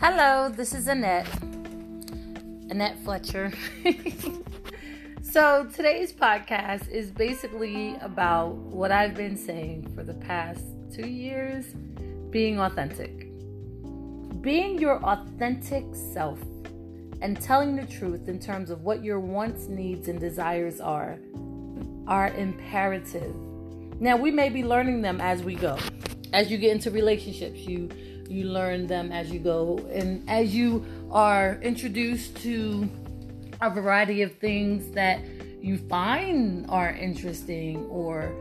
Hello, this is Annette. Annette Fletcher. so, today's podcast is basically about what I've been saying for the past two years being authentic. Being your authentic self and telling the truth in terms of what your wants, needs, and desires are are imperative. Now, we may be learning them as we go. As you get into relationships, you you learn them as you go. And as you are introduced to a variety of things that you find are interesting or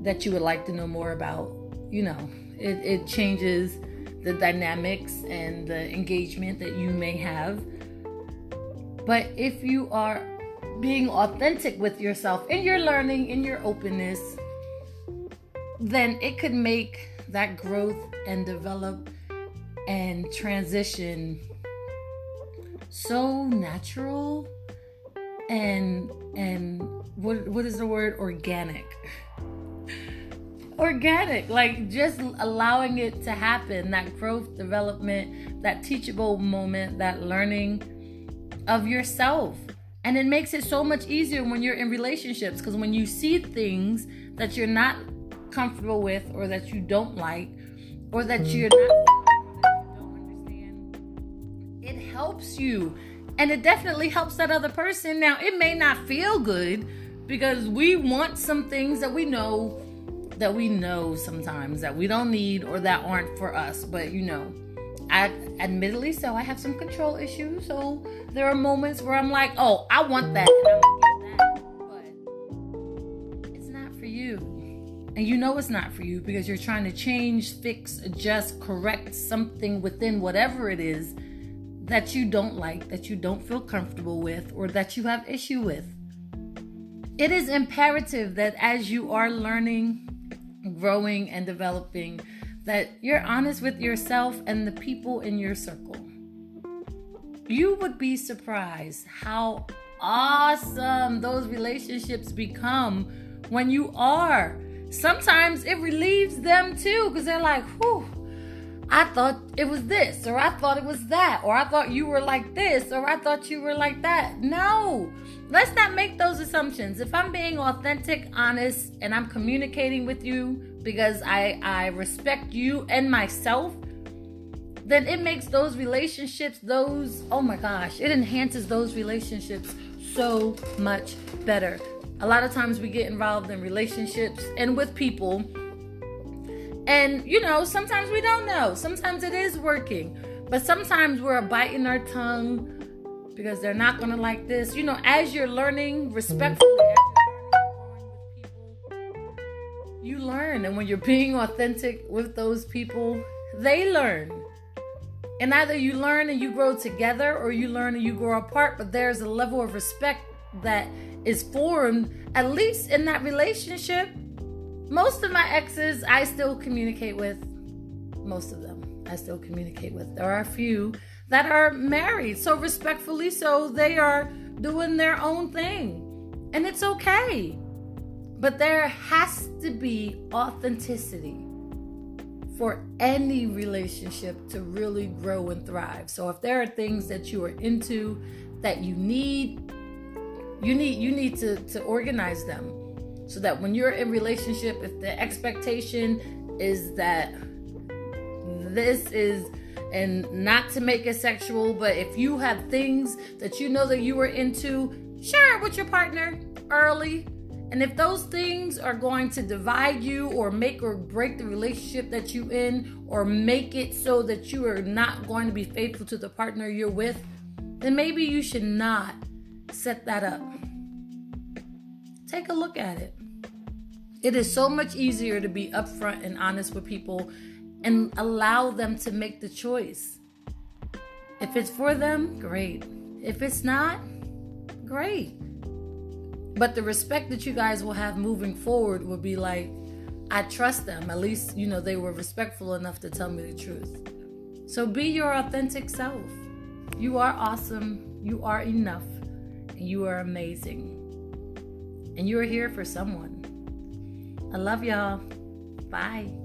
that you would like to know more about you know it, it changes the dynamics and the engagement that you may have. But if you are being authentic with yourself in your learning in your openness then it could make that growth and develop and transition so natural and and what what is the word? Organic. Organic like just allowing it to happen that growth development that teachable moment that learning of yourself. And it makes it so much easier when you're in relationships because when you see things that you're not comfortable with or that you don't like or that you're not helps you. And it definitely helps that other person. Now, it may not feel good because we want some things that we know that we know sometimes that we don't need or that aren't for us. But you know, I admittedly so I have some control issues. So there are moments where I'm like, oh, I want that it's not for you. And you know it's not for you because you're trying to change, fix, adjust, correct something within whatever it is that you don't like, that you don't feel comfortable with, or that you have issue with. It is imperative that as you are learning, growing, and developing, that you're honest with yourself and the people in your circle. You would be surprised how awesome those relationships become when you are. Sometimes it relieves them too because they're like, whew, I thought it was this, or I thought it was that, or I thought you were like this, or I thought you were like that. No, let's not make those assumptions. If I'm being authentic, honest, and I'm communicating with you because I, I respect you and myself, then it makes those relationships, those, oh my gosh, it enhances those relationships so much better. A lot of times we get involved in relationships and with people and, you know, sometimes we don't know. Sometimes it is working. But sometimes we're biting our tongue because they're not going to like this. You know, as you're learning respectfully, you learn. And when you're being authentic with those people, they learn. And either you learn and you grow together or you learn and you grow apart, but there's a level of respect that is formed, at least in that relationship most of my exes I still communicate with. Most of them I still communicate with. There are a few that are married, so respectfully so they are doing their own thing. And it's okay. But there has to be authenticity for any relationship to really grow and thrive. So if there are things that you are into that you need, you need you need to to organize them so that when you're in relationship if the expectation is that this is and not to make it sexual but if you have things that you know that you are into share it with your partner early. And if those things are going to divide you or make or break the relationship that you in or make it so that you are not going to be faithful to the partner you're with then maybe you should not set that up Take a look at it. It is so much easier to be upfront and honest with people and allow them to make the choice. If it's for them, great. If it's not, great. But the respect that you guys will have moving forward will be like, I trust them. At least, you know, they were respectful enough to tell me the truth. So be your authentic self. You are awesome. You are enough. And you are amazing and you are here for someone. I love y'all. Bye.